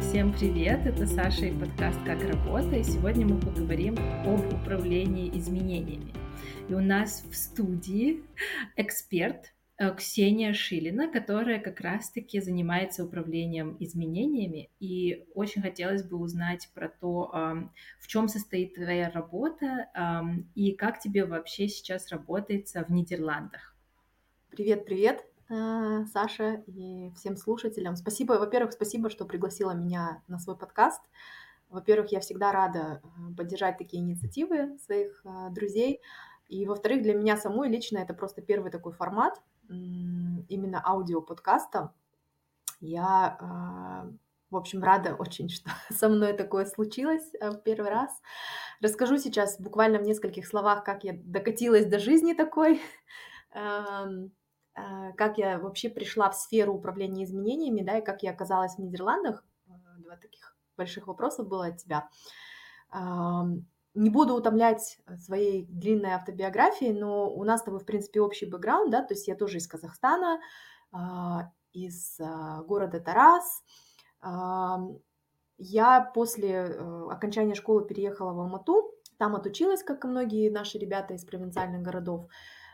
Всем привет! Это Саша и подкаст «Как работа» и сегодня мы поговорим об управлении изменениями. И у нас в студии эксперт Ксения Шилина, которая как раз-таки занимается управлением изменениями. И очень хотелось бы узнать про то, в чем состоит твоя работа и как тебе вообще сейчас работается в Нидерландах. Привет, привет! Э, Саша, и всем слушателям. Спасибо, во-первых, спасибо, что пригласила меня на свой подкаст. Во-первых, я всегда рада э, поддержать такие инициативы своих э, друзей. И, во-вторых, для меня самой лично это просто первый такой формат именно аудиоподкаста. Я, в общем, рада очень, что со мной такое случилось в первый раз. Расскажу сейчас буквально в нескольких словах, как я докатилась до жизни такой. Э, как я вообще пришла в сферу управления изменениями, да, и как я оказалась в Нидерландах. Два таких больших вопроса было от тебя. Не буду утомлять своей длинной автобиографией, но у нас с тобой, в принципе, общий бэкграунд, да, то есть я тоже из Казахстана, а, из а, города Тарас. Я после э, окончания школы переехала в Алмату, там отучилась, как и многие наши ребята из провинциальных городов.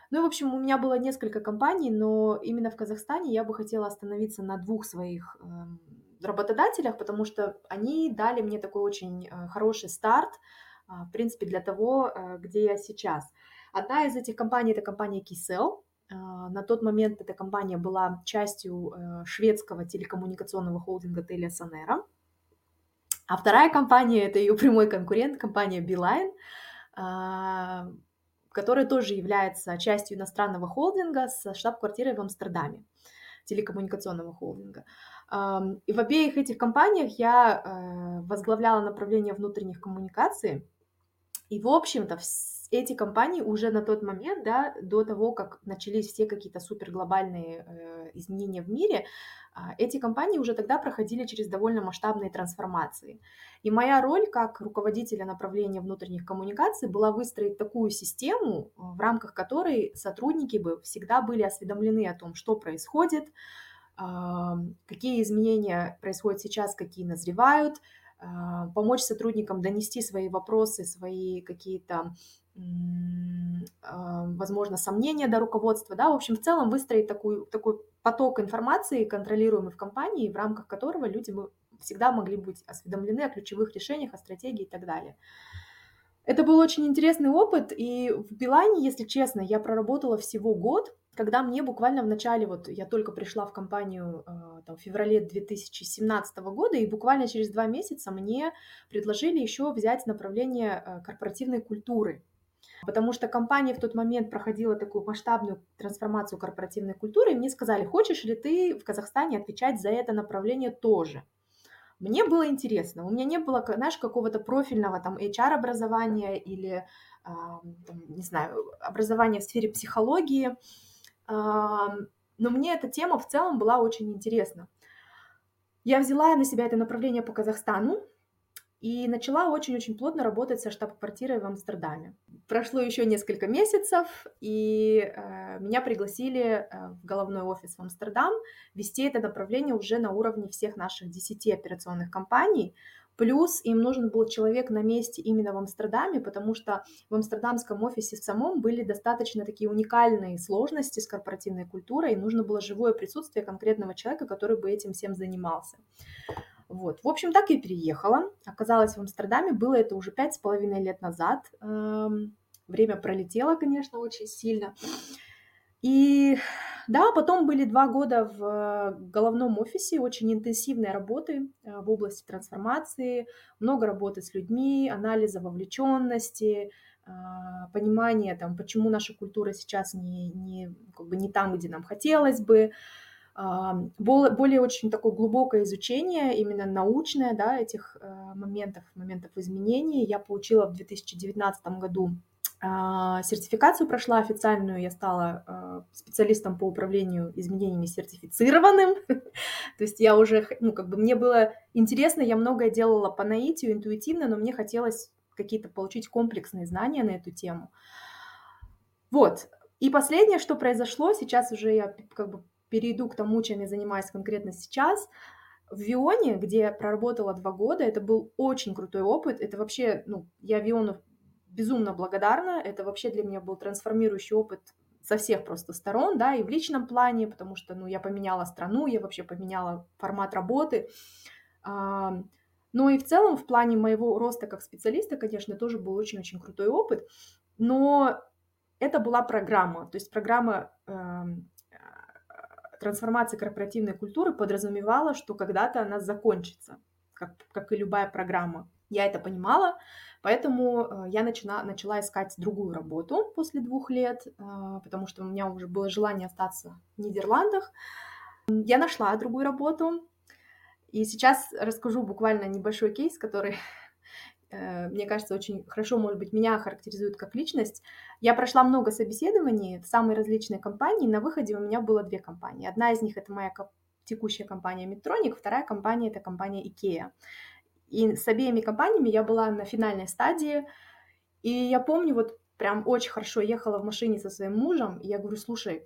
Ну и, в общем, у меня было несколько компаний, но именно в Казахстане я бы хотела остановиться на двух своих эм, работодателях, потому что они дали мне такой очень э, хороший старт, а, в принципе, для того, э, где я сейчас. Одна из этих компаний – это компания Kissel. А, на тот момент эта компания была частью э, шведского телекоммуникационного холдинга Telia А вторая компания – это ее прямой конкурент, компания Beeline а, которая тоже является частью иностранного холдинга с штаб-квартирой в Амстердаме, телекоммуникационного холдинга. И в обеих этих компаниях я э, возглавляла направление внутренних коммуникаций. И, в общем-то, эти компании уже на тот момент, да, до того, как начались все какие-то суперглобальные э, изменения в мире, а, эти компании уже тогда проходили через довольно масштабные трансформации. И моя роль как руководителя направления внутренних коммуникаций была выстроить такую систему, в рамках которой сотрудники бы всегда были осведомлены о том, что происходит, а, какие изменения происходят сейчас, какие назревают, помочь сотрудникам донести свои вопросы, свои какие-то возможно, сомнения до руководства, да, в общем, в целом выстроить такой, такой поток информации, контролируемый в компании, в рамках которого люди всегда могли быть осведомлены о ключевых решениях, о стратегии и так далее. Это был очень интересный опыт, и в Билайне, если честно, я проработала всего год, когда мне буквально в начале, вот я только пришла в компанию э, там, в феврале 2017 года, и буквально через два месяца мне предложили еще взять направление э, корпоративной культуры. Потому что компания в тот момент проходила такую масштабную трансформацию корпоративной культуры, и мне сказали, хочешь ли ты в Казахстане отвечать за это направление тоже. Мне было интересно, у меня не было, знаешь, какого-то профильного там HR-образования или, там, не знаю, образования в сфере психологии, но мне эта тема в целом была очень интересна. Я взяла на себя это направление по Казахстану, и начала очень-очень плотно работать со штаб-квартирой в Амстердаме. Прошло еще несколько месяцев, и э, меня пригласили э, в головной офис в Амстердам вести это направление уже на уровне всех наших 10 операционных компаний. Плюс им нужен был человек на месте именно в Амстердаме, потому что в амстердамском офисе в самом были достаточно такие уникальные сложности с корпоративной культурой, и нужно было живое присутствие конкретного человека, который бы этим всем занимался. Вот. В общем, так и переехала. Оказалась в Амстердаме. Было это уже пять с половиной лет назад. Эм, время пролетело, конечно, очень сильно. И да, потом были два года в головном офисе, очень интенсивной работы э, в области трансформации, много работы с людьми, анализа вовлеченности, э, понимания, там, почему наша культура сейчас не, не, как бы не там, где нам хотелось бы, более очень такое глубокое изучение, именно научное, да, этих э, моментов, моментов изменений я получила в 2019 году А, сертификацию прошла официальную, я стала а, специалистом по управлению изменениями сертифицированным. То есть я уже, ну, как бы мне было интересно, я многое делала по наитию, интуитивно, но мне хотелось какие-то получить комплексные знания на эту тему. Вот. И последнее, что произошло, сейчас уже я как бы перейду к тому, чем я занимаюсь конкретно сейчас. В Вионе, где я проработала два года, это был очень крутой опыт. Это вообще, ну, я Виону безумно благодарна. Это вообще для меня был трансформирующий опыт со всех просто сторон, да, и в личном плане, потому что, ну, я поменяла страну, я вообще поменяла формат работы. Но и в целом в плане моего роста как специалиста, конечно, тоже был очень-очень крутой опыт. Но это была программа, то есть программа э, трансформации корпоративной культуры подразумевала, что когда-то она закончится, как, как и любая программа. Я это понимала, поэтому э, я начала, начала искать другую работу после двух лет, э, потому что у меня уже было желание остаться в Нидерландах. Я нашла другую работу, и сейчас расскажу буквально небольшой кейс, который Э, мне кажется, очень хорошо, может быть, меня характеризует как личность. Я прошла много собеседований в самые различные компании. На выходе у меня было две компании. Одна из них это моя текущая компания Medtronic, вторая компания это компания IKEA. И с обеими компаниями я была на финальной стадии. И я помню, вот прям очень хорошо ехала в машине со своим мужем, и я говорю, слушай,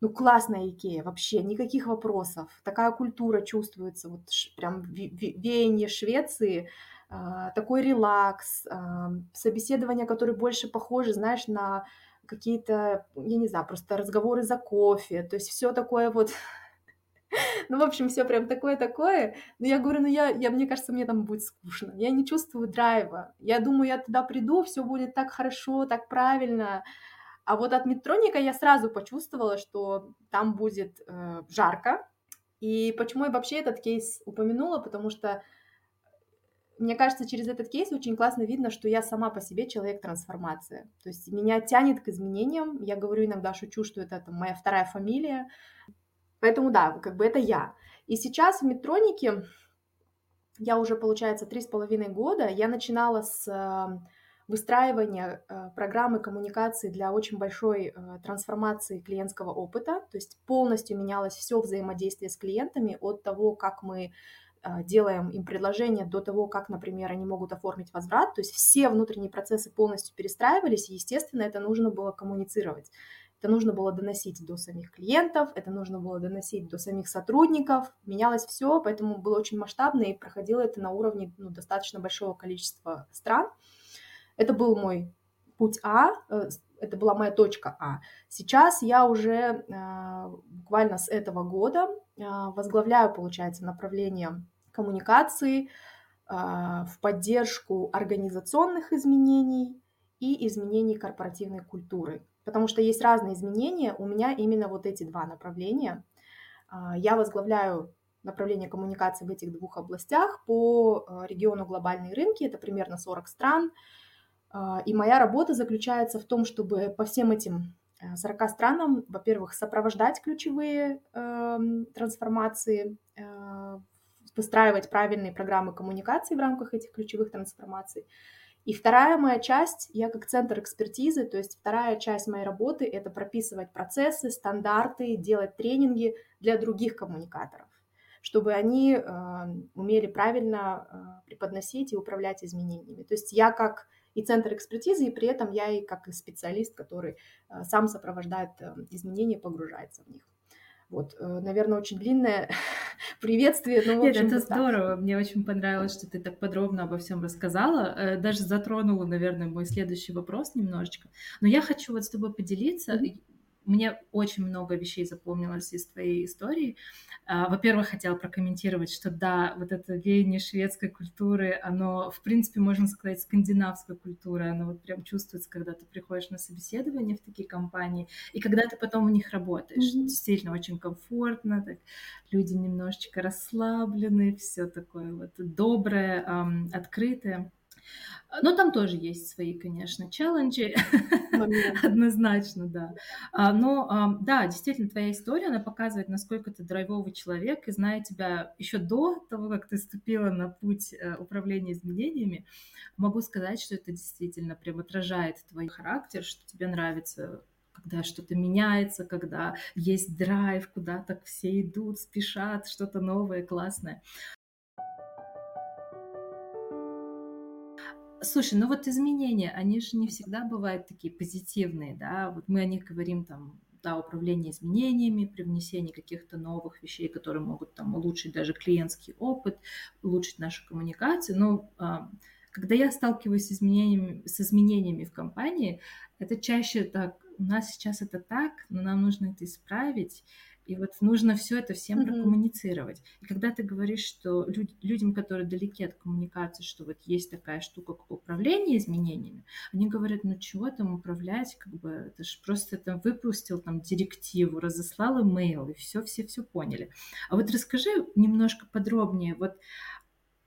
ну классная Икея, вообще никаких вопросов, такая культура чувствуется, вот прям веяние Швеции, а, такой релакс, а, собеседования, которые больше похожи, знаешь, на какие-то, я не знаю, просто разговоры за кофе, то есть все такое вот, ну, в общем, все прям такое-такое. Но я говорю, ну, я, я, мне кажется, мне там будет скучно. Я не чувствую драйва. Я думаю, я туда приду, все будет так хорошо, так правильно. А вот от Метроника я сразу почувствовала, что там будет э, жарко. И почему я вообще этот кейс упомянула? Потому что мне кажется, через этот кейс очень классно видно, что я сама по себе человек трансформация. То есть меня тянет к изменениям. Я говорю иногда, шучу, что это там, моя вторая фамилия. Поэтому да, как бы это я. И сейчас в Метронике я уже, получается, три с половиной года. Я начинала с э, выстраивания э, программы коммуникации для очень большой э, трансформации клиентского опыта. То есть полностью менялось все взаимодействие с клиентами от того, как мы а, делаем им предложение до того, как, например, они могут оформить возврат. То есть все внутренние процессы полностью перестраивались, и, естественно, это нужно было коммуницировать. Это нужно было доносить до самих клиентов, это нужно было доносить до самих сотрудников. Менялось все, поэтому было очень масштабно и проходило это на уровне ну, достаточно большого количества стран. Это был мой путь А, э, это была моя точка А. Сейчас я уже а, буквально с этого года а, возглавляю, получается, направление коммуникации в поддержку организационных изменений и изменений корпоративной культуры. Потому что есть разные изменения, у меня именно вот эти два направления. Я возглавляю направление коммуникации в этих двух областях по региону глобальные рынки, это примерно 40 стран, а, и моя работа заключается в том, чтобы по всем этим 40 э, странам, во-первых, сопровождать ключевые э, трансформации, э, выстраивать правильные программы коммуникации в рамках этих ключевых трансформаций. И вторая моя часть, я как центр экспертизы, то есть вторая часть моей работы – это прописывать процессы, стандарты, делать тренинги для других коммуникаторов, чтобы они э, умели правильно э, преподносить и управлять изменениями. То есть я как и центр экспертизы, и при этом я и как специалист, который э, сам сопровождает э, изменения, погружается в них. Вот, э, наверное, очень длинное приветствие. Но, Нет, это здорово. Мне очень понравилось, что ты так подробно обо всем рассказала. Даже затронула, наверное, мой следующий вопрос немножечко. Но я хочу вот с тобой поделиться. Mm-hmm мне очень много вещей запомнилось из твоей истории. А, во-первых, хотела прокомментировать, что да, вот это веяние шведской культуры, оно, в принципе, можно сказать, скандинавской культуры, оно вот прям чувствуется, когда ты приходишь на собеседование в такие компании, и когда ты потом в них работаешь. Mm-hmm. Действительно, очень комфортно, так, люди немножечко расслаблены, все такое вот доброе, открытое. Но там тоже есть свои, конечно, челленджи, однозначно, да. А, но да, действительно, твоя история, она показывает, насколько ты драйвовый человек, и зная тебя еще до того, как ты ступила на путь э, управления изменениями, могу сказать, что это действительно прям отражает твой характер, что тебе нравится когда что-то меняется, когда есть драйв, куда так все идут, спешат, что-то новое, классное. Слушай, ну вот изменения, они же не всегда бывают такие позитивные, да, вот мы о них говорим там, да, управление изменениями, при внесении каких-то новых вещей, которые могут там улучшить даже клиентский опыт, улучшить нашу коммуникацию, но а, когда я сталкиваюсь с изменениями, с изменениями в компании, это чаще так, у нас сейчас это так, но нам нужно это исправить, и вот нужно все это всем mm-hmm. прокоммуницировать. И когда ты говоришь, что люд, людям, которые далеки от коммуникации, что вот есть такая штука, как управление изменениями, они говорят, ну чего там управлять, как бы это же просто там выпустил там директиву, разослал имейл, и все, все, все поняли. А вот расскажи немножко подробнее, вот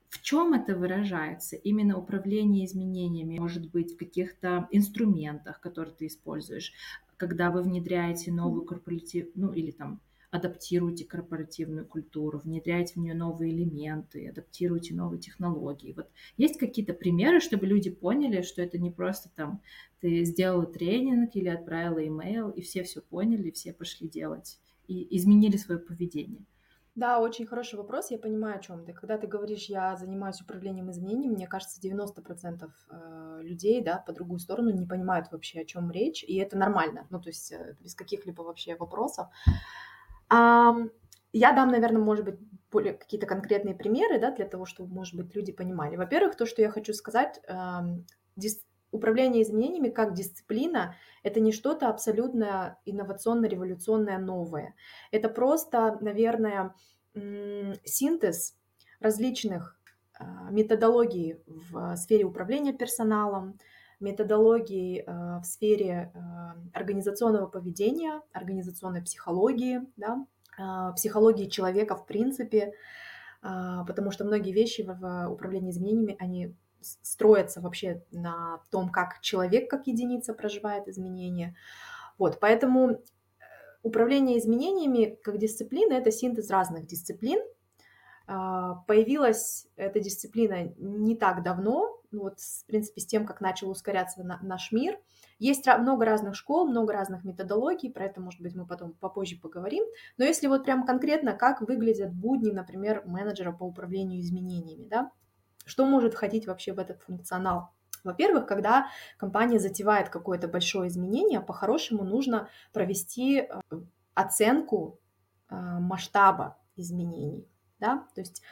в чем это выражается? Именно управление изменениями, может быть, в каких-то инструментах, которые ты используешь, когда вы внедряете новую корпоратив, ну или там адаптируете корпоративную культуру, внедряете в нее новые элементы, адаптируете новые технологии. Вот есть какие-то примеры, чтобы люди поняли, что это не просто там ты сделала тренинг или отправила имейл, и все все поняли, все пошли делать и изменили свое поведение. Да, очень хороший вопрос. Я понимаю, о чем ты. Когда ты говоришь, я занимаюсь управлением изменениями, мне кажется, 90% э, людей, да, по другую сторону не понимают вообще, о чем речь, и это нормально. Ну, то есть э, без каких-либо вообще вопросов. Я дам, наверное, может быть, более какие-то конкретные примеры, да, для того, чтобы, может быть, люди понимали. Во-первых, то, что я хочу сказать, управление изменениями как дисциплина – это не что-то абсолютно инновационно-революционное новое. Это просто, наверное, синтез различных а, методологий в сфере управления персоналом, методологий а, в сфере а, организационного поведения, организационной психологии, да, а, психологии человека в принципе, потому что многие вещи в управлении изменениями, они строятся вообще на том, как человек как единица проживает изменения. Вот, поэтому э, управление изменениями как дисциплина – это синтез разных дисциплин. А, появилась эта дисциплина не так давно, вот, в принципе, с тем, как начал ускоряться наш мир – есть много разных школ, много разных методологий, про это, может быть, мы потом попозже поговорим. Но если вот прям конкретно, как выглядят будни, например, менеджера по управлению изменениями, да, что может входить вообще в этот функционал? Во-первых, когда компания затевает какое-то большое изменение, по-хорошему нужно провести э, оценку э, масштаба изменений, да, то есть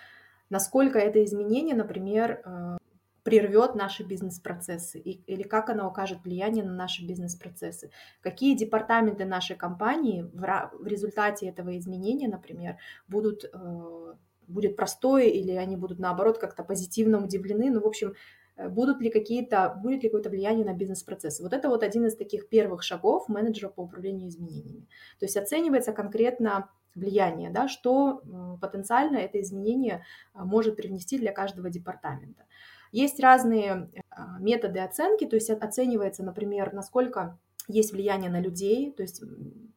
насколько это изменение, например, э, прервет наши бизнес-процессы или как она окажет влияние на наши бизнес-процессы. Какие департаменты нашей компании в, в результате этого изменения, например, будут, э, будет простое или они будут наоборот как-то позитивно удивлены. Ну, в общем, э, будут ли какие-то, будет ли какое-то влияние на бизнес-процессы. Вот это вот один из таких первых шагов менеджера по управлению изменениями. То есть оценивается конкретно влияние, да, что потенциально это изменение э, может привнести для каждого департамента. Есть разные а, методы оценки, то есть оценивается, например, насколько есть влияние на людей, то есть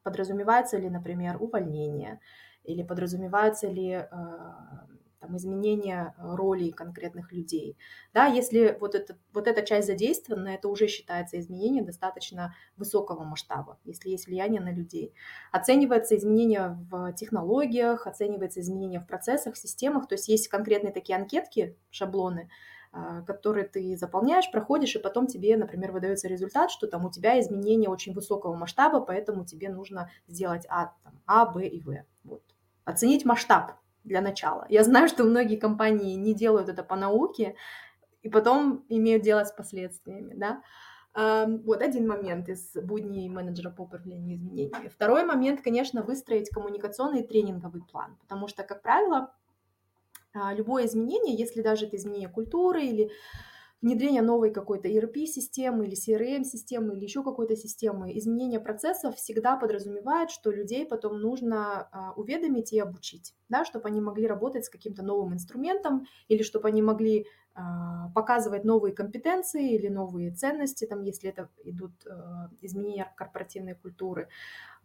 подразумевается ли, например, увольнение, или подразумевается ли а, там, изменение роли конкретных людей. Да, если вот, это, вот эта часть задействована, это уже считается изменение достаточно высокого масштаба, если есть влияние на людей. Оценивается изменение в технологиях, оценивается изменение в процессах, системах, то есть есть конкретные такие анкетки, шаблоны, а, который ты заполняешь, проходишь, и потом тебе, например, выдается результат, что там у тебя изменение очень высокого масштаба, поэтому тебе нужно сделать А, там, а Б и В. Вот. Оценить масштаб для начала. Я знаю, что многие компании не делают это по науке, и потом имеют дело с последствиями, да. Вот один момент из будней менеджера по управлению изменениями. Второй момент, конечно, выстроить коммуникационный и тренинговый план, потому что, как правило, а, любое изменение, если даже это изменение культуры или внедрение новой какой-то ERP-системы или CRM-системы или еще какой-то системы, изменение процессов всегда подразумевает, что людей потом нужно а, уведомить и обучить, да, чтобы они могли работать с каким-то новым инструментом или чтобы они могли а, показывать новые компетенции или новые ценности, там, если это идут а, изменения корпоративной культуры.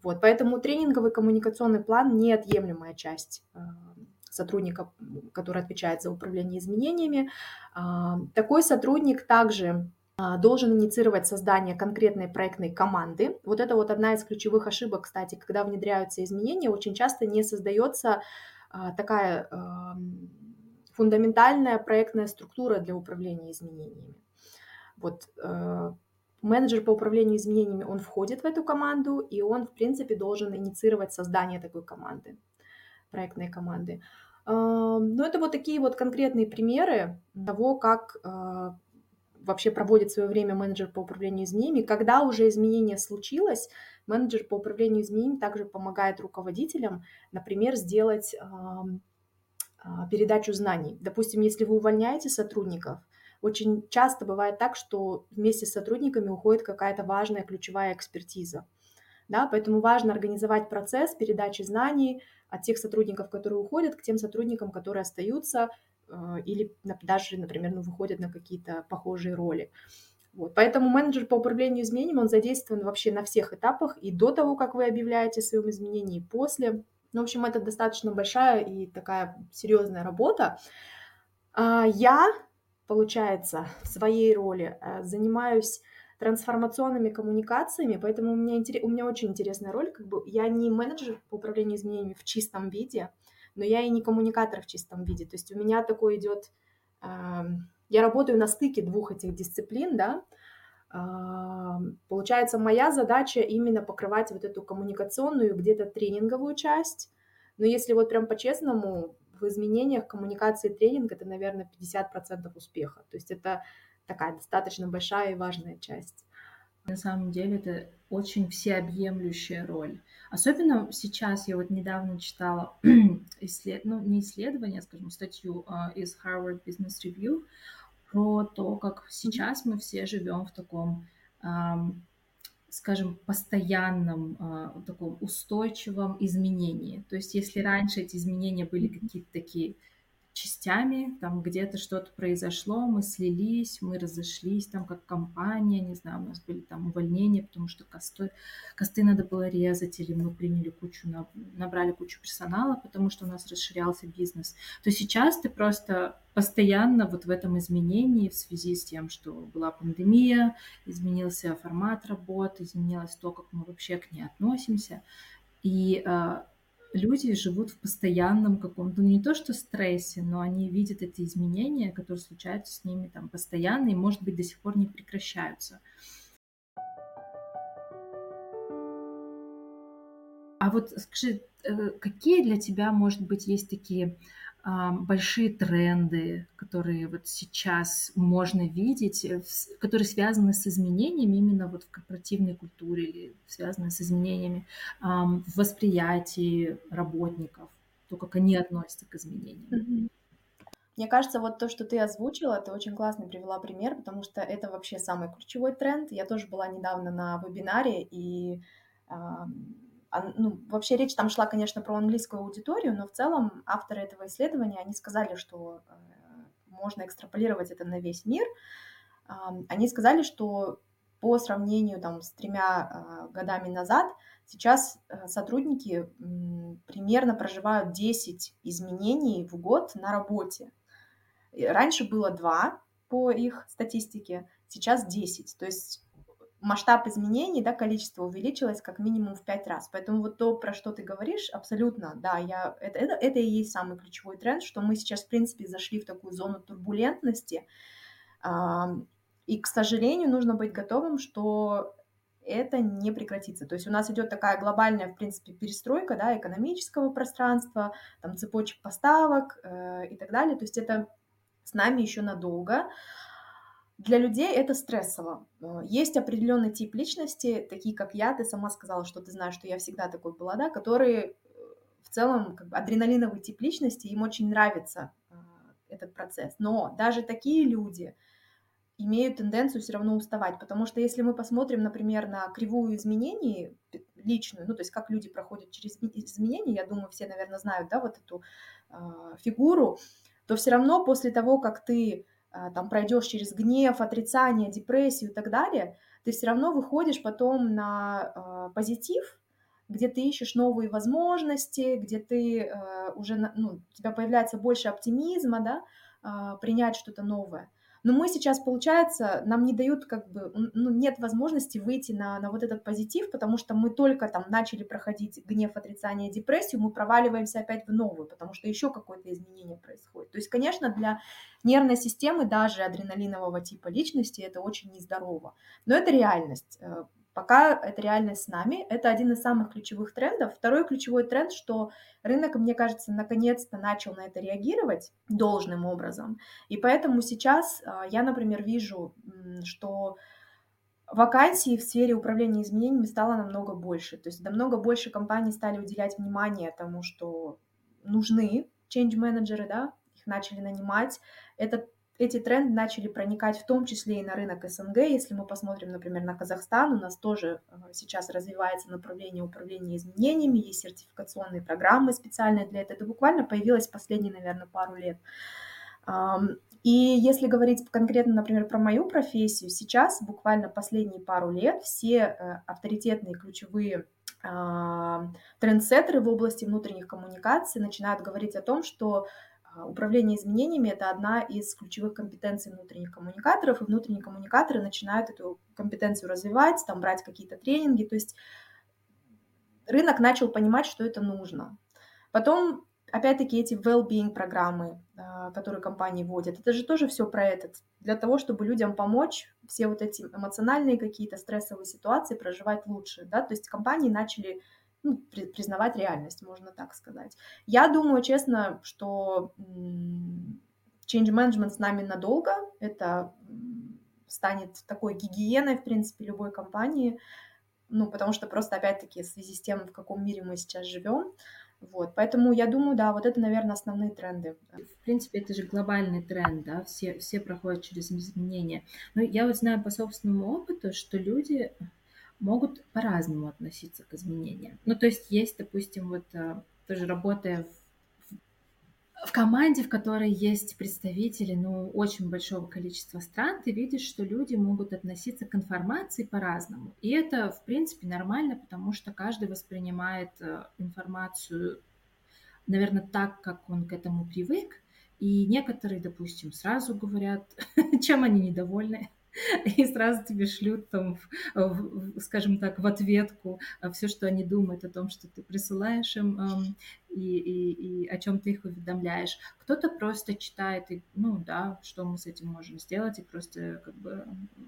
Вот, поэтому тренинговый коммуникационный план – неотъемлемая часть а, сотрудника, который отвечает за управление изменениями. А, такой сотрудник также а, должен инициировать создание конкретной проектной команды. Вот это вот одна из ключевых ошибок, кстати, когда внедряются изменения, очень часто не создается а, такая фундаментальная проектная структура для управления изменениями. Вот менеджер по управлению изменениями, он входит в эту команду, и он, в принципе, должен инициировать создание такой команды, проектной команды. Ну, это вот такие вот конкретные примеры того, как а, вообще проводит свое время менеджер по управлению изменениями. Когда уже изменение случилось, менеджер по управлению изменениями также помогает руководителям, например, сделать а, передачу знаний. Допустим, если вы увольняете сотрудников, очень часто бывает так, что вместе с сотрудниками уходит какая-то важная ключевая экспертиза. Да, поэтому важно организовать процесс передачи знаний, от тех сотрудников, которые уходят, к тем сотрудникам, которые остаются э, или даже, например, ну, выходят на какие-то похожие роли. Вот. Поэтому менеджер по управлению изменениями, он задействован вообще на всех этапах, и до того, как вы объявляете о своем изменении, и после. Ну, в общем, это достаточно большая и такая серьезная работа. А я, получается, в своей роли э, занимаюсь трансформационными коммуникациями, поэтому у меня, у меня очень интересная роль, как бы я не менеджер по управлению изменениями в чистом виде, но я и не коммуникатор в чистом виде, то есть у меня такой идет, э, я работаю на стыке двух этих дисциплин, да, э, получается моя задача именно покрывать вот эту коммуникационную, где-то тренинговую часть, но если вот прям по-честному, в изменениях коммуникации тренинг это, наверное, 50% успеха. То есть это такая достаточно большая и важная часть. На самом деле это очень всеобъемлющая роль. Особенно сейчас я вот недавно читала исслед... ну, не исследование, а, скажем, статью uh, из Harvard Business Review про то, как сейчас мы все живем в таком, um, скажем, постоянном, uh, таком устойчивом изменении. То есть если раньше эти изменения были какие-то такие частями, там где-то что-то произошло, мы слились, мы разошлись, там как компания, не знаю, у нас были там увольнения, потому что косты, косты надо было резать, или мы приняли кучу, набрали кучу персонала, потому что у нас расширялся бизнес, то сейчас ты просто постоянно вот в этом изменении в связи с тем, что была пандемия, изменился формат работы, изменилось то, как мы вообще к ней относимся, и а, люди живут в постоянном каком-то, ну не то что стрессе, но они видят эти изменения, которые случаются с ними там постоянно и, может быть, до сих пор не прекращаются. А вот скажи, э, какие для тебя, может быть, есть такие большие тренды, которые вот сейчас можно видеть, э, которые связаны с изменениями именно вот в корпоративной культуре или связаны с изменениями в восприятии работников, то, как они относятся к изменениям. Мне кажется, вот то, что ты озвучила, ты очень классно привела пример, потому что это вообще самый ключевой тренд. Я тоже была недавно на вебинаре, и ну, вообще речь там шла, конечно, про английскую аудиторию, но в целом авторы этого исследования, они сказали, что э, можно экстраполировать это на весь мир. Они сказали, что по сравнению там, с тремя э, годами назад сейчас э, сотрудники примерно проживают 10 изменений в год на работе. Раньше было 2 по их статистике, сейчас 10. То есть масштаб изменений, да, количество увеличилось как минимум в пять раз. Поэтому вот то, про что ты говоришь, абсолютно, да, я, это, это, это и есть самый ключевой тренд, что мы сейчас, в принципе, зашли в такую зону турбулентности. И, к сожалению, нужно быть готовым, что это не прекратится. То есть у нас идет такая глобальная, в принципе, перестройка да, экономического пространства, там, цепочек поставок э, и так далее. То есть это с нами еще надолго. Для людей это стрессово. Э, есть определенный тип личности, такие как я, ты сама сказала, что ты знаешь, что я всегда такой была, да, которые э, в целом как бы адреналиновый тип личности, им очень нравится э, этот процесс. Но даже такие люди, имеют тенденцию все равно уставать, потому что если мы посмотрим, например, на кривую изменений личную, ну, то есть как люди проходят через изменения, я думаю, все, наверное, знают, да, вот эту э, фигуру, то все равно после того, как ты там пройдешь через гнев, отрицание, депрессию и так далее, ты все равно выходишь потом на э, позитив, где ты ищешь новые возможности, где ты э, уже, ну, у тебя появляется больше оптимизма, да, э, принять что-то новое. Но мы сейчас, получается, нам не дают как бы, ну, нет возможности выйти на, на вот этот позитив, потому что мы только там начали проходить гнев, отрицание, депрессию, мы проваливаемся опять в новую, потому что еще какое-то изменение происходит. То есть, конечно, для нервной системы даже адреналинового типа личности это очень нездорово. Но это реальность. Пока это реальность с нами, это один из самых ключевых трендов. Второй ключевой тренд, что рынок, мне кажется, наконец-то начал на это реагировать должным образом. И поэтому сейчас а, я, например, вижу, что вакансий в сфере управления изменениями стало намного больше. То есть намного больше компаний стали уделять внимание тому, что нужны change менеджеры, да, их начали нанимать. Это эти тренды начали проникать в том числе и на рынок СНГ. Если мы посмотрим, например, на Казахстан, у нас тоже э, сейчас развивается направление управления изменениями, есть сертификационные программы специальные для этого. Это буквально появилось последние, наверное, пару лет. И если говорить конкретно, например, про мою профессию, сейчас, буквально последние пару лет, все э, авторитетные ключевые трендсеттеры в области внутренних коммуникаций начинают говорить о том, что а, управление изменениями – это одна из ключевых компетенций внутренних коммуникаторов, и внутренние коммуникаторы начинают эту компетенцию развивать, там брать какие-то тренинги, то есть рынок начал понимать, что это нужно. Потом, опять-таки, эти well-being программы, а, которые компании вводят, это же тоже все про этот, для того, чтобы людям помочь все вот эти эмоциональные какие-то стрессовые ситуации проживать лучше, да, то есть компании начали ну, при, признавать реальность, можно так сказать. Я думаю, честно, что change management с нами надолго. Это станет такой гигиеной, в принципе, любой компании. Ну, потому что просто, опять-таки, в связи с тем, в каком мире мы сейчас живем, вот, поэтому я думаю, да, вот это, наверное, основные тренды. В принципе, это же глобальный тренд, да, все, все проходят через изменения. Но я вот знаю по собственному опыту, что люди могут по-разному относиться к изменениям. Ну, то есть есть, допустим, вот э, тоже работая в, в команде, в которой есть представители, ну, очень большого количества стран, ты видишь, что люди могут относиться к информации по-разному. И это, в принципе, нормально, потому что каждый воспринимает э, информацию, наверное, так, как он к этому привык. И некоторые, допустим, сразу говорят, чем они недовольны, и сразу тебе шлют там, скажем так, в ответку а, все, что они думают о том, что ты присылаешь им и, и, и о чем ты их уведомляешь. Кто-то просто читает, и, ну да, что мы с этим можем сделать, и просто как бы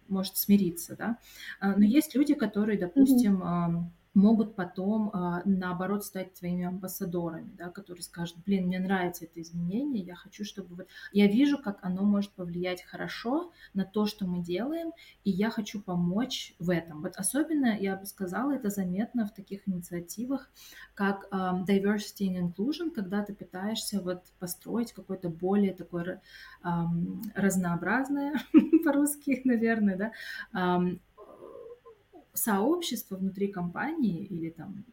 может смириться, да. А, но есть люди, которые, допустим, mm-hmm могут потом, а, наоборот, стать твоими амбассадорами, да, которые скажут, блин, мне нравится это изменение, я хочу, чтобы вот... Я вижу, как оно может повлиять хорошо на то, что мы делаем, и я хочу помочь в этом. Вот особенно, я бы сказала, это заметно в таких инициативах, как um, diversity and inclusion, когда ты пытаешься вот построить какое-то более такое разнообразное, по-русски, наверное, да, сообщество внутри компании или там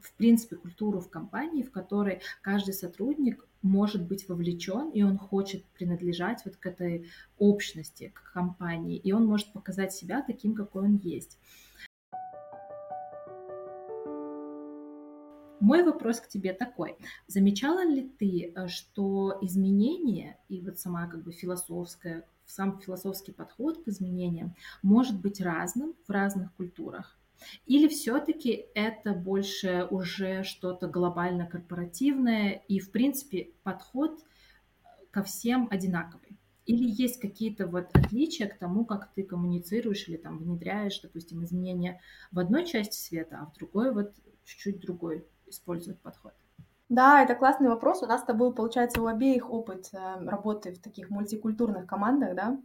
в принципе культуру в компании, в которой каждый сотрудник может быть вовлечен, и он хочет принадлежать вот к этой общности, к компании, и он может показать себя таким, какой он есть. Мой вопрос к тебе такой. Замечала ли ты, э, что изменения и вот сама как бы философская сам философский подход к изменениям может быть разным в разных культурах? Или все-таки это больше уже что-то глобально корпоративное и, в принципе, подход ко всем одинаковый? Или есть какие-то вот отличия к тому, как ты коммуницируешь или там внедряешь, допустим, изменения в одной части света, а в другой вот чуть-чуть другой используют подход? Да, это классный вопрос. У нас с тобой, получается, у обеих опыт э, работы в таких мультикультурных командах, да?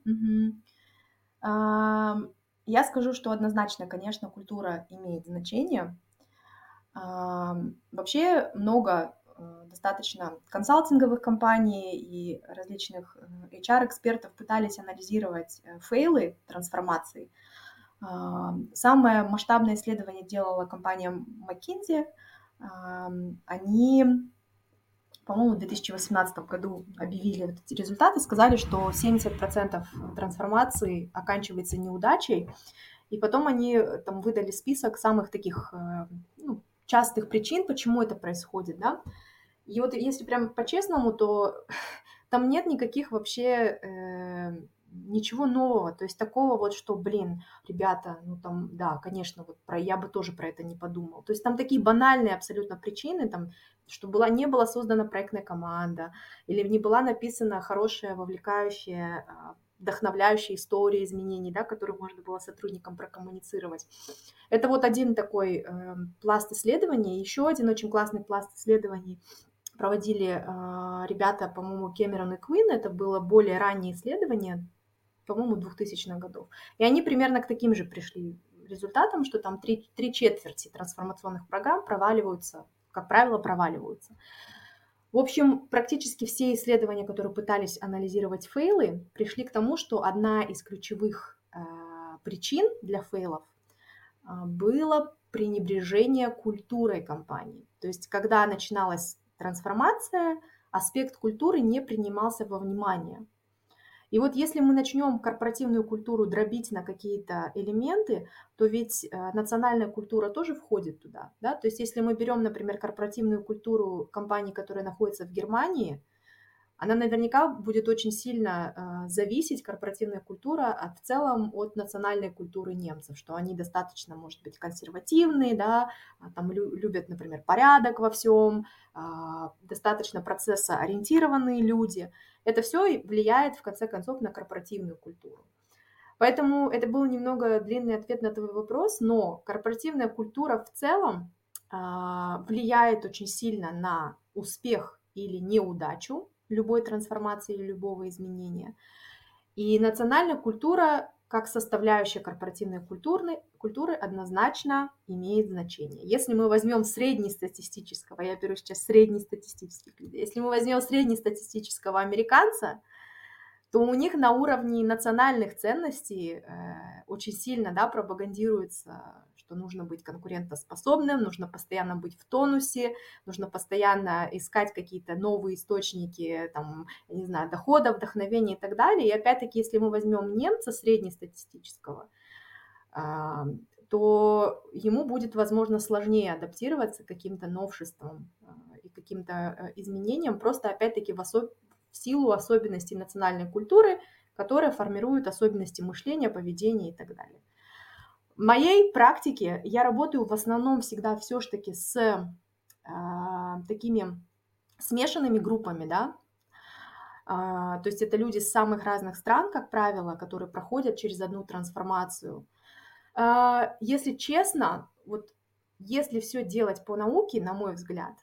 Я скажу, что однозначно, конечно, культура имеет значение. Вообще много э, достаточно консалтинговых компаний и различных HR-экспертов пытались анализировать фейлы трансформации. Самое масштабное исследование делала компания McKinsey. Они по-моему, в 2018 году объявили эти результаты, сказали, что 70% трансформации оканчивается неудачей, и потом они э, там выдали список самых таких э, ну, частых причин, почему это происходит, да. И вот если прям по-честному, то там нет никаких вообще э, ничего нового, то есть такого вот, что, блин, ребята, ну там, да, конечно, вот про, я бы тоже про это не подумал. То есть там такие банальные абсолютно причины, там, что была, не была создана проектная команда, или не была написана хорошая, вовлекающая, а, вдохновляющая история изменений, да, которую можно было сотрудникам прокоммуницировать. Это вот один такой э, пласт исследований. Еще один очень классный пласт исследований проводили э, ребята, по-моему, Кэмерон и Квин. Это было более раннее исследование, по-моему, 2000-х годов. И они примерно к таким же пришли результатам, что там три, три четверти трансформационных программ проваливаются, как правило, проваливаются. В общем, практически все исследования, которые пытались анализировать фейлы, пришли к тому, что одна из ключевых э, причин для фейлов э, было пренебрежение культурой компании. То есть, когда начиналась трансформация, аспект культуры не принимался во внимание. И вот если мы начнем корпоративную культуру дробить на какие-то элементы, то ведь э, национальная культура тоже входит туда. Да? То есть если мы берем, например, корпоративную культуру компании, которая находится в Германии, она наверняка будет очень сильно э, зависеть, корпоративная культура, от, в целом от национальной культуры немцев, что они достаточно, может быть, консервативные, да, а там лю- любят, например, порядок во всем, э, достаточно процессоориентированные люди. Это все влияет, в конце концов, на корпоративную культуру. Поэтому это был немного длинный ответ на твой вопрос, но корпоративная культура в целом э, влияет очень сильно на успех или неудачу любой трансформации или любого изменения. И национальная культура как составляющая корпоративной культуры, культуры однозначно имеет значение. Если мы возьмем среднестатистического, я беру сейчас среднестатистических людей, если мы возьмем среднестатистического американца, то у них на уровне национальных ценностей э, очень сильно да, пропагандируется что нужно быть конкурентоспособным, нужно постоянно быть в тонусе, нужно постоянно искать какие-то новые источники, там, не знаю, дохода, вдохновения и так далее. И опять-таки, если мы возьмем немца среднестатистического, а, то ему будет, возможно, сложнее адаптироваться к каким-то новшествам а, и каким-то э, изменениям, просто, опять-таки, в, особ... в силу особенностей национальной культуры, которая формирует особенности мышления, поведения и так далее. В моей практике я работаю в основном всегда все-таки с э, такими смешанными группами, да, а, то есть это люди с самых разных стран, как правило, которые проходят через одну трансформацию. А, если честно, вот если все делать по науке, на мой взгляд,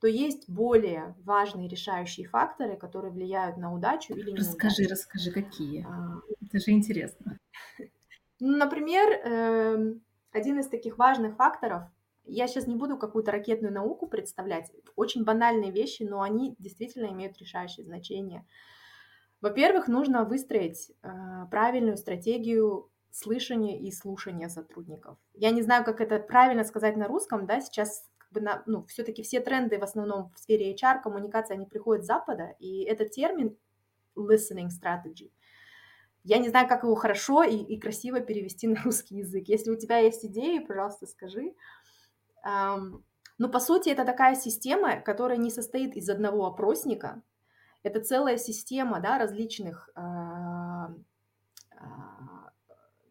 то есть более важные решающие факторы, которые влияют на удачу или не Расскажи, расскажи, какие? А, это же интересно. Ну, например, эм, один из таких важных факторов, я сейчас не буду какую-то ракетную науку представлять, очень банальные вещи, но они действительно имеют решающее значение. Во-первых, нужно выстроить э, правильную стратегию слышания и слушания сотрудников. Я не знаю, как это правильно сказать на русском, да, сейчас как бы ну, все-таки все тренды в основном в сфере HR, коммуникации, они приходят с Запада, и этот термин listening strategy – я не знаю, как его хорошо и, и красиво перевести на русский язык. Если у тебя есть идеи, пожалуйста, скажи. Um, ну, по сути, это такая система, которая не состоит из одного опросника. Это целая система да, различных, uh, uh,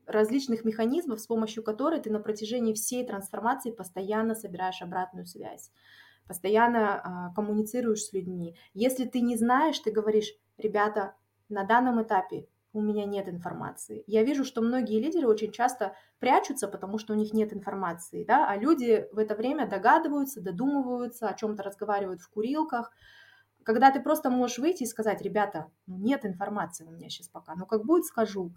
различных механизмов, с помощью которой ты на протяжении всей трансформации постоянно собираешь обратную связь, постоянно uh, коммуницируешь с людьми. Если ты не знаешь, ты говоришь, ребята, на данном этапе у меня нет информации. Я вижу, что многие лидеры очень часто прячутся, потому что у них нет информации, да, а люди в это время догадываются, додумываются, о чем-то разговаривают в курилках. Когда ты просто можешь выйти и сказать, ребята, ну, нет информации у меня сейчас пока, но как будет, скажу.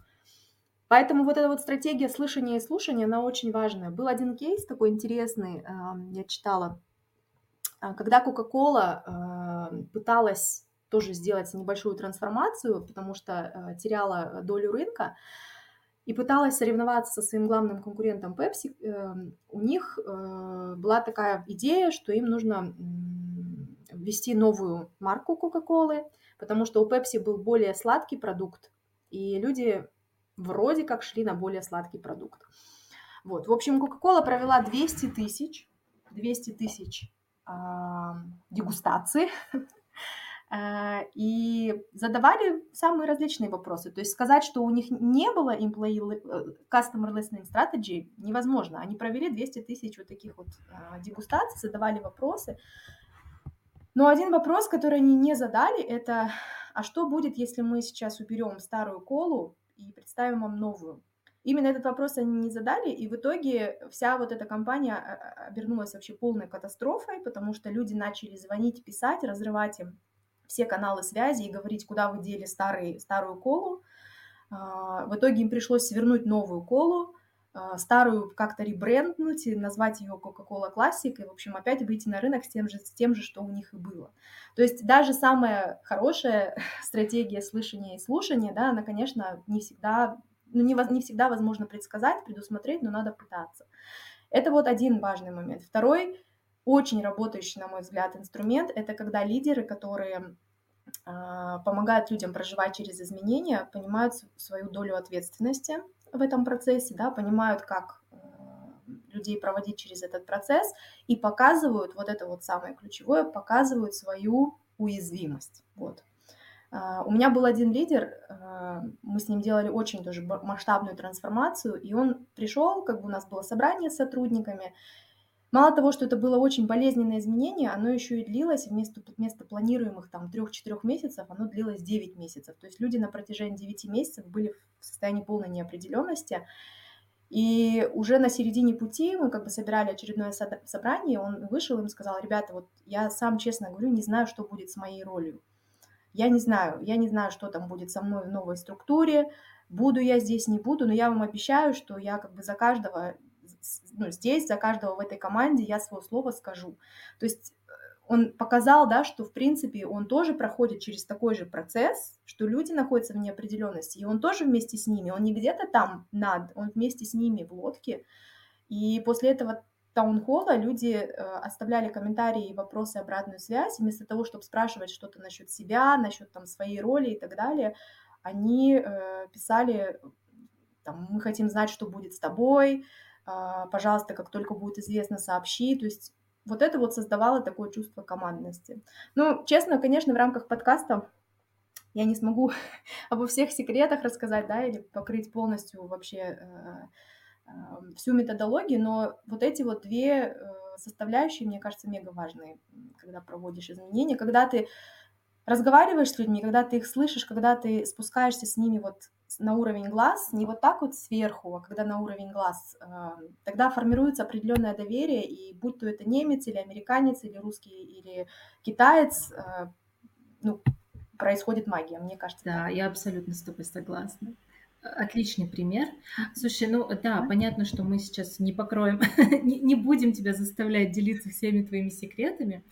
Поэтому вот эта вот стратегия слышания и слушания, она очень важная. Был один кейс такой интересный, я читала, а, когда Coca-Cola пыталась тоже сделать небольшую трансформацию, потому что теряла долю рынка и пыталась соревноваться со своим главным конкурентом Pepsi. Эм, у них была такая идея, что им нужно ввести новую марку Кока-Колы, потому что у Pepsi был более сладкий продукт, и люди вроде как шли на более сладкий продукт. Вот. В общем, Coca-Cola провела 200 тысяч, 200 тысяч э, дегустаций э, и задавали самые различные вопросы. То есть сказать, что у них не было employee, э, customer listening strategy невозможно. Они провели 200 тысяч вот таких вот э, дегустаций, задавали вопросы. Но один вопрос, который они не задали, это а что будет, если мы сейчас уберем старую колу и представим вам новую? Именно этот вопрос они не задали, и в итоге вся вот эта компания а, а, обернулась вообще полной катастрофой, потому что люди начали звонить, писать, разрывать им все каналы связи и говорить, куда вы дели старый, старую колу. А, в итоге им пришлось свернуть новую колу, а, старую как-то ребренднуть и назвать ее Coca-Cola Classic, и, в общем, опять выйти на рынок с тем, же, с тем же, что у них и было. То есть даже самая хорошая стратегия слышания и слушания, да, она, конечно, не всегда, ну, не, не всегда возможно предсказать, предусмотреть, но надо пытаться. Это вот один важный момент. Второй, очень работающий, на мой взгляд, инструмент, это когда лидеры, которые а, помогают людям проживать через изменения, понимают свою долю ответственности – в этом процессе, да, понимают, как э, людей проводить через этот процесс и показывают, вот это вот самое ключевое, показывают свою уязвимость. Вот. А, у меня был один лидер, э, мы с ним делали очень тоже масштабную трансформацию, и он пришел, как бы у нас было собрание с сотрудниками, Мало того, что это было очень болезненное изменение, оно еще и длилось вместо, вместо планируемых там 3-4 месяцев, оно длилось 9 месяцев. То есть люди на протяжении 9 месяцев были в состоянии полной неопределенности. И уже на середине пути мы как бы собирали очередное собрание, он вышел и сказал, ребята, вот я сам честно говорю, не знаю, что будет с моей ролью. Я не знаю, я не знаю, что там будет со мной в новой структуре, буду я здесь, не буду, но я вам обещаю, что я как бы за каждого ну, здесь за каждого в этой команде я свое слово скажу. То есть э, он показал, да, что в принципе он тоже проходит через такой же процесс, что люди находятся в неопределенности, и он тоже вместе с ними, он не где-то там над, он вместе с ними в лодке. И после этого таунхолла люди э, оставляли комментарии, вопросы, обратную связь, вместо того, чтобы спрашивать что-то насчет себя, насчет там своей роли и так далее, они э, писали, там, мы хотим знать, что будет с тобой, пожалуйста, как только будет известно, сообщи. То есть вот это вот создавало такое чувство командности. Ну, честно, конечно, в рамках подкаста я не смогу обо всех секретах рассказать, да, или покрыть полностью вообще э, э, всю методологию, но вот эти вот две э, составляющие, мне кажется, мега важные, когда проводишь изменения, когда ты разговариваешь с людьми, когда ты их слышишь, когда ты спускаешься с ними вот на уровень глаз, не вот так вот сверху, а когда на уровень глаз, а, тогда формируется определенное доверие, и будь то это немец или американец, или русский, или китаец, а, ну, происходит магия, мне кажется. Да, так. я абсолютно с тобой согласна. Отличный пример. Слушай, ну да, понятно, что мы сейчас не покроем, не, не будем тебя заставлять делиться всеми твоими секретами,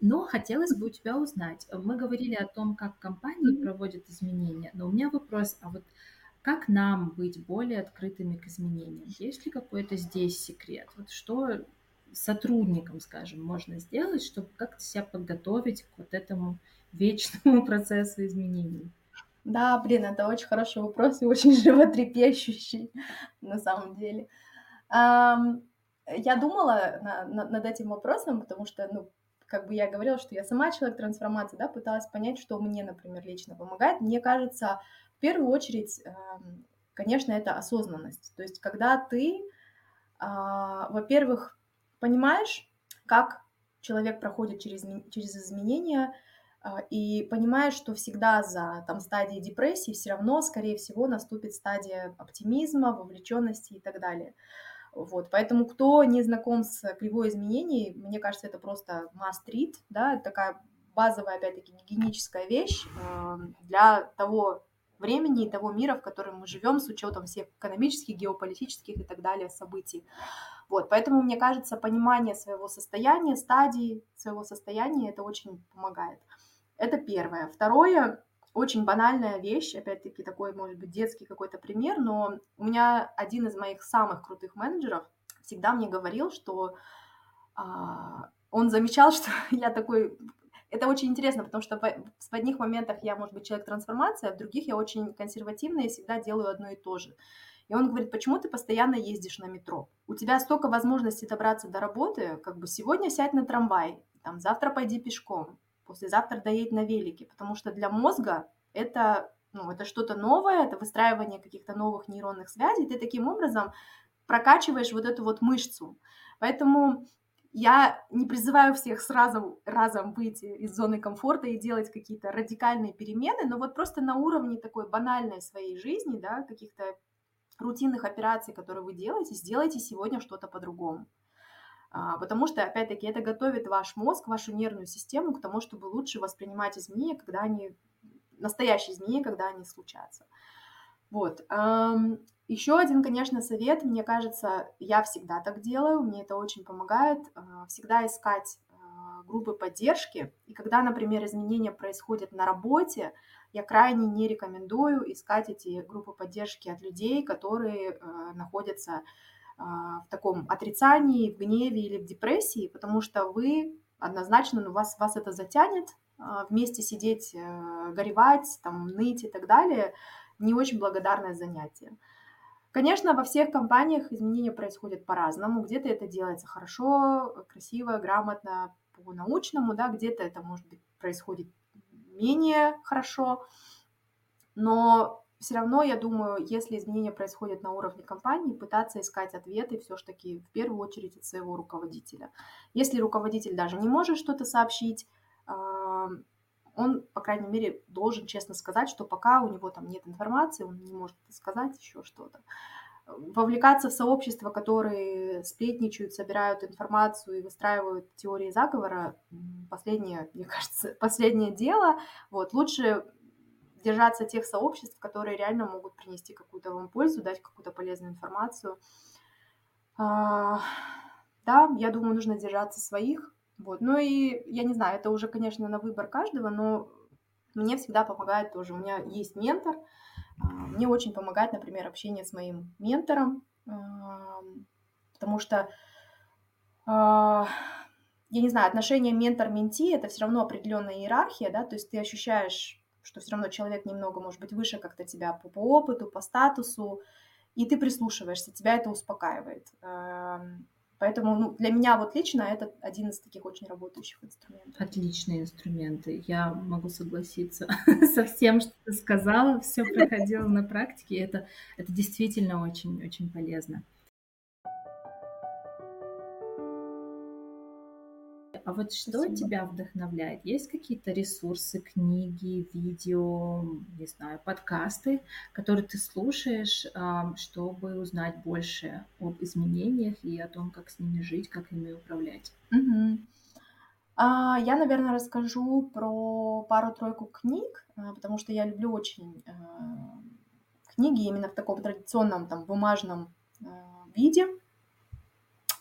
Но хотелось бы у тебя узнать. Мы говорили о том, как компании проводят изменения, но у меня вопрос, а вот как нам быть более открытыми к изменениям? Есть ли какой-то здесь секрет? Вот что сотрудникам, скажем, можно сделать, чтобы как-то себя подготовить к вот этому вечному процессу изменений? Да, блин, это очень хороший вопрос и очень животрепещущий на самом деле. Я думала над этим вопросом, потому что, ну, как бы я говорила, что я сама человек трансформации, да, пыталась понять, что мне, например, лично помогает. Мне кажется, в первую очередь, эм, конечно, это осознанность. То есть, когда ты, а, во-первых, понимаешь, как человек проходит через, через изменения, а, и понимаешь, что всегда за там, стадией депрессии все равно, скорее всего, наступит стадия оптимизма, вовлеченности и так далее. Вот, поэтому кто не знаком с кривой изменений, мне кажется, это просто must read, да, такая базовая, опять-таки, гигиеническая вещь э, для того времени и того мира, в котором мы живем, с учетом всех экономических, геополитических и так далее событий. Вот, поэтому, мне кажется, понимание своего состояния, стадии своего состояния, это очень помогает. Это первое. Второе, очень банальная вещь, опять-таки такой, может быть, детский какой-то пример, но у меня один из моих самых крутых менеджеров всегда мне говорил, что а, он замечал, что я такой... Это очень интересно, потому что в одних моментах я, может быть, человек трансформации, а в других я очень консервативная и всегда делаю одно и то же. И он говорит, почему ты постоянно ездишь на метро? У тебя столько возможностей добраться до работы, как бы сегодня сядь на трамвай, там, завтра пойди пешком, послезавтра доедь на велике, потому что для мозга это, ну, это что-то новое, это выстраивание каких-то новых нейронных связей, ты таким образом прокачиваешь вот эту вот мышцу. Поэтому я не призываю всех сразу разом выйти из зоны комфорта и делать какие-то радикальные перемены, но вот просто на уровне такой банальной своей жизни, да, каких-то рутинных операций, которые вы делаете, сделайте сегодня что-то по-другому. А, потому что, опять-таки, это готовит ваш мозг, вашу нервную систему к тому, чтобы лучше воспринимать изменения, когда они настоящие изменения, когда они случатся. Вот. Еще один, конечно, совет, мне кажется, я всегда так делаю, мне это очень помогает, а, всегда искать а, группы поддержки. И когда, например, изменения происходят на работе, я крайне не рекомендую искать эти группы поддержки от людей, которые находятся в таком отрицании, в гневе или в депрессии, потому что вы однозначно, ну, вас, вас это затянет, а, вместе сидеть, э, горевать, там, ныть и так далее, не очень благодарное занятие. Конечно, во всех компаниях изменения происходят по-разному. Где-то это делается хорошо, красиво, грамотно, по-научному, да, где-то это, может быть, происходит менее хорошо. Но все равно, я думаю, если изменения происходят на уровне компании, пытаться искать ответы все-таки в первую очередь от своего руководителя. Если руководитель даже не может что-то сообщить, он, по крайней мере, должен честно сказать, что пока у него там нет информации, он не может сказать еще что-то. Вовлекаться в сообщества, которые сплетничают, собирают информацию и выстраивают теории заговора, последнее, мне кажется, последнее дело. Вот, лучше держаться тех сообществ, которые реально могут принести какую-то вам пользу, дать какую-то полезную информацию. А, да, я думаю, нужно держаться своих, вот. Ну и я не знаю, это уже, конечно, на выбор каждого, но мне всегда помогает тоже. У меня есть ментор. А, мне очень помогает, например, общение с моим ментором, потому что а, я не знаю, отношение ментор-менти это все равно определенная иерархия, да, то есть ты ощущаешь, что все равно человек немного, может быть, выше как-то тебя по, по опыту, по статусу, и ты прислушиваешься, тебя это успокаивает. Поэтому ну, для меня вот лично это один из таких очень работающих инструментов. Отличные инструменты. Я могу согласиться со всем, что ты сказала. Все проходило на практике. Это, это действительно очень-очень полезно. Вот что Спасибо. тебя вдохновляет? Есть какие-то ресурсы, книги, видео, не знаю, подкасты, которые ты слушаешь, чтобы узнать больше об изменениях и о том, как с ними жить, как ими управлять? Угу. Я, наверное, расскажу про пару-тройку книг, а, потому что я люблю очень а, книги именно в таком традиционном там бумажном виде.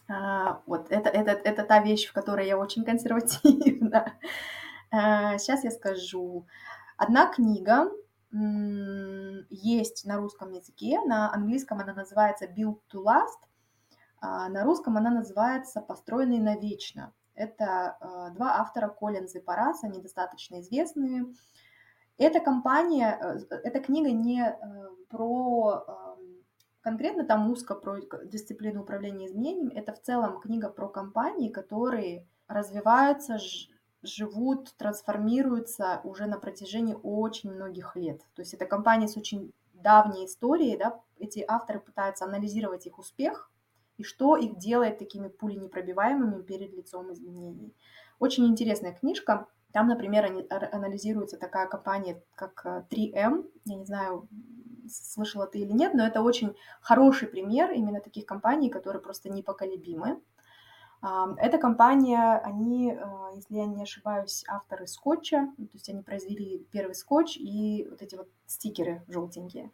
А, вот это, это, это та вещь, в которой я очень консервативна. А, сейчас я скажу. Одна книга есть на русском языке, на английском она называется Build to Last, а на русском она называется Построенный навечно. Это а, два автора Коллинз и Парас, они достаточно известные. Эта компания, э, эта книга не э, про конкретно там узко про дисциплину управления изменениями. Это в целом книга про компании, которые развиваются, живут, трансформируются уже на протяжении очень многих лет. То есть это компании с очень давней историей, да, эти авторы пытаются анализировать их успех и что их делает такими пуленепробиваемыми перед лицом изменений. Очень интересная книжка. Там, например, анализируется такая компания, как 3M. Э, Я не знаю, слышала ты или нет, но это очень хороший пример именно таких компаний, которые просто непоколебимы. Эта компания, они, если я не ошибаюсь, авторы скотча, то есть они произвели первый скотч и вот эти вот стикеры желтенькие.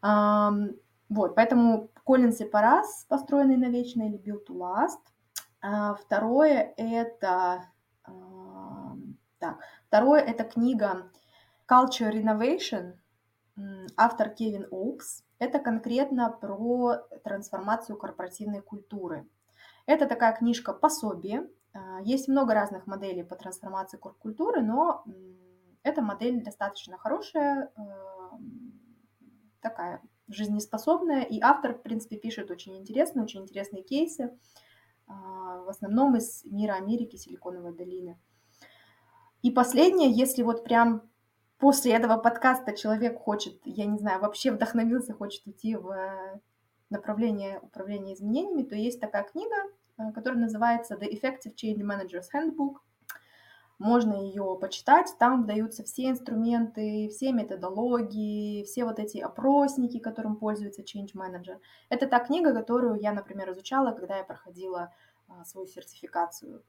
Вот, поэтому Коллинс и Парас, построенный на вечно, или Build to Last. А, второе это... А, так, второе это книга Culture Renovation, автор Кевин Оукс. Это конкретно про трансформацию корпоративной культуры. Это такая книжка пособие. А, есть много разных моделей по трансформации корпкультуры, но эта модель достаточно хорошая, такая жизнеспособная, и автор, в принципе, пишет очень интересные, очень интересные кейсы, а, в основном из мира Америки, Силиконовой долины. И последнее, если вот прям после этого подкаста человек хочет, я не знаю, вообще вдохновился, хочет идти в направление управления изменениями, то есть такая книга, а, которая называется The Effective Change Manager's Handbook – можно ее почитать, там даются все инструменты, все методологии, все вот эти опросники, которым пользуется Change Manager. Это та книга, которую я, например, изучала, когда я проходила а, свою сертификацию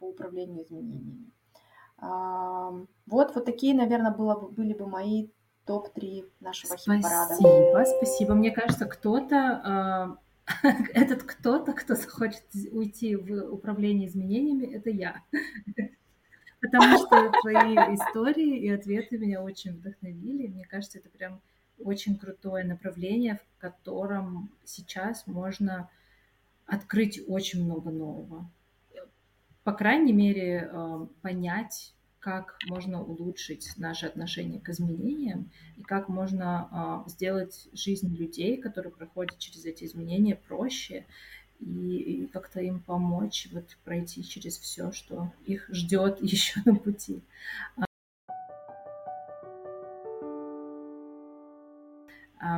по управлению изменениями. Вот, вот такие, наверное, было, были бы мои топ-3 нашего хит-парада. Спасибо, спасибо. Мне кажется, кто-то этот кто-то, кто захочет уйти в управление изменениями, это я. Потому что твои истории и ответы меня очень вдохновили. Мне кажется, это прям очень крутое направление, в котором сейчас можно открыть очень много нового. По крайней мере, э, понять, как можно улучшить наше отношение к изменениям и как можно э, сделать жизнь людей, которые проходят через эти изменения, проще и, и как-то им помочь вот пройти через все, что их ждет еще на пути.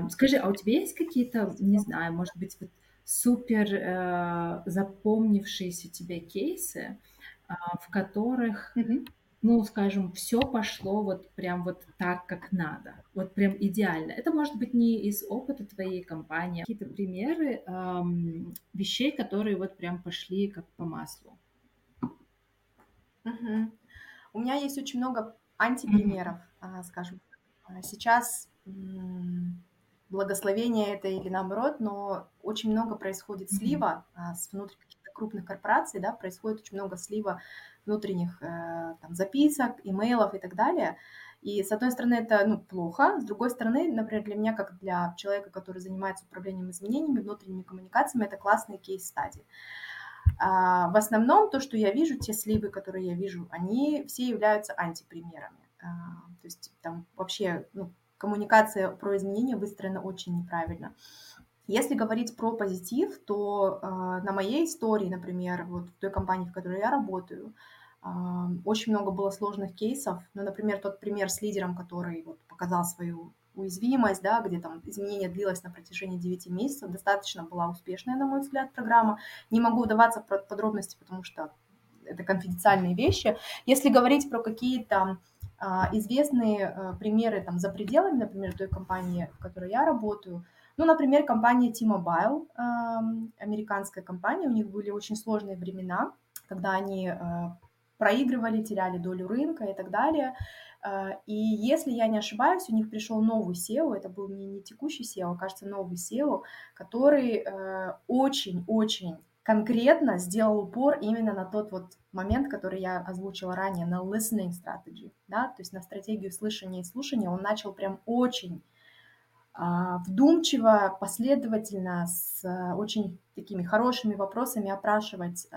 Скажи, а у тебя есть какие-то, не знаю, может быть, вот супер э, запомнившиеся тебе кейсы, э, в которых mm-hmm ну, скажем, все пошло вот прям вот так, как надо, вот прям идеально. Это может быть не из опыта твоей компании, а какие-то примеры эм, вещей, которые вот прям пошли как по маслу. Угу. У меня есть очень много антипримеров, mm-hmm. скажем. Сейчас благословение это или наоборот, но очень много происходит слива mm-hmm. с внутренних крупных корпораций, да, происходит очень много слива внутренних э, там, записок, имейлов и так далее. И с одной стороны это ну, плохо, с другой стороны, например, для меня, как для человека, который занимается управлением изменениями, внутренними коммуникациями, это классный кейс-стадии. А, в основном то, что я вижу, те сливы, которые я вижу, они все являются антипримерами. А, то есть там вообще ну, коммуникация про изменения выстроена очень неправильно. Если говорить про позитив, то э, на моей истории, например, вот в той компании, в которой я работаю, э, очень много было сложных кейсов. Ну, например, тот пример с лидером, который вот, показал свою уязвимость, да, где там изменение длилось на протяжении 9 месяцев, достаточно была успешная, на мой взгляд, программа. Не могу удаваться в подробности, потому что это конфиденциальные вещи. Если говорить про какие-то известные а, примеры там за пределами, например, той компании, в которой я работаю, ну, например, компания T-Mobile, американская компания, у них были очень сложные времена, когда они э, проигрывали, теряли долю рынка и так далее. Э, и если я не ошибаюсь, у них пришел новый SEO, это был не, не текущий SEO, а, кажется, новый SEO, который очень-очень э, конкретно сделал упор именно на тот вот момент, который я озвучила ранее, на listening strategy, да, то есть на стратегию слышания и слушания. Он начал прям очень а, вдумчиво, последовательно, с э, очень такими хорошими вопросами опрашивать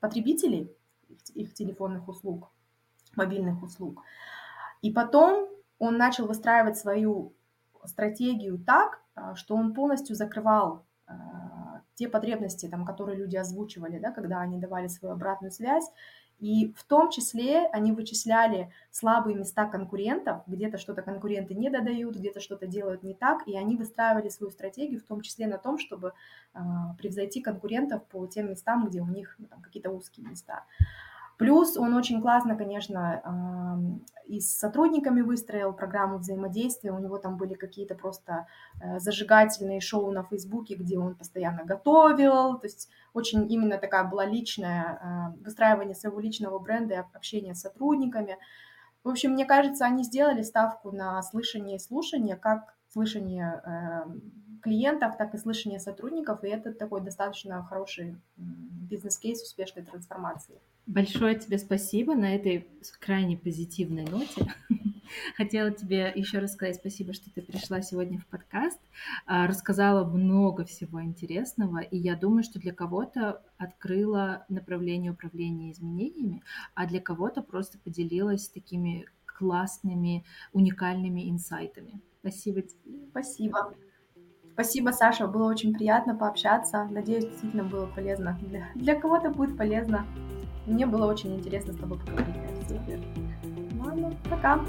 потребителей их телефонных услуг, мобильных услуг. И потом он начал выстраивать свою стратегию так, а, что он полностью закрывал а, те потребности, там, которые люди озвучивали, да, когда они давали свою обратную связь, и в том числе они вычисляли слабые места конкурентов, где-то что-то конкуренты не додают, где-то что-то делают не так, и они выстраивали свою стратегию в том числе на том, чтобы э, превзойти конкурентов по тем местам, где у них ну, какие-то узкие места. Плюс он очень классно, конечно, и с сотрудниками выстроил программу взаимодействия. У него там были какие-то просто э, зажигательные шоу на Фейсбуке, где он постоянно готовил. То есть очень именно такая была личная, э, выстраивание своего личного бренда и общение с сотрудниками. В общем, мне кажется, они сделали ставку на слышание и слушание, как слышание эм, клиентов, так и слышание сотрудников, и это такой достаточно хороший бизнес-кейс успешной трансформации. Большое тебе спасибо на этой крайне позитивной ноте. Хотела тебе еще раз сказать спасибо, что ты пришла сегодня в подкаст, а, рассказала много всего интересного, и я думаю, что для кого-то открыла направление управления изменениями, а для кого-то просто поделилась такими классными, уникальными инсайтами. Спасибо тебе. Спасибо. Спасибо, Саша, было очень приятно пообщаться. Надеюсь, действительно было полезно. Для, для кого-то будет полезно. Мне было очень интересно с тобой поговорить. Ладно, пока.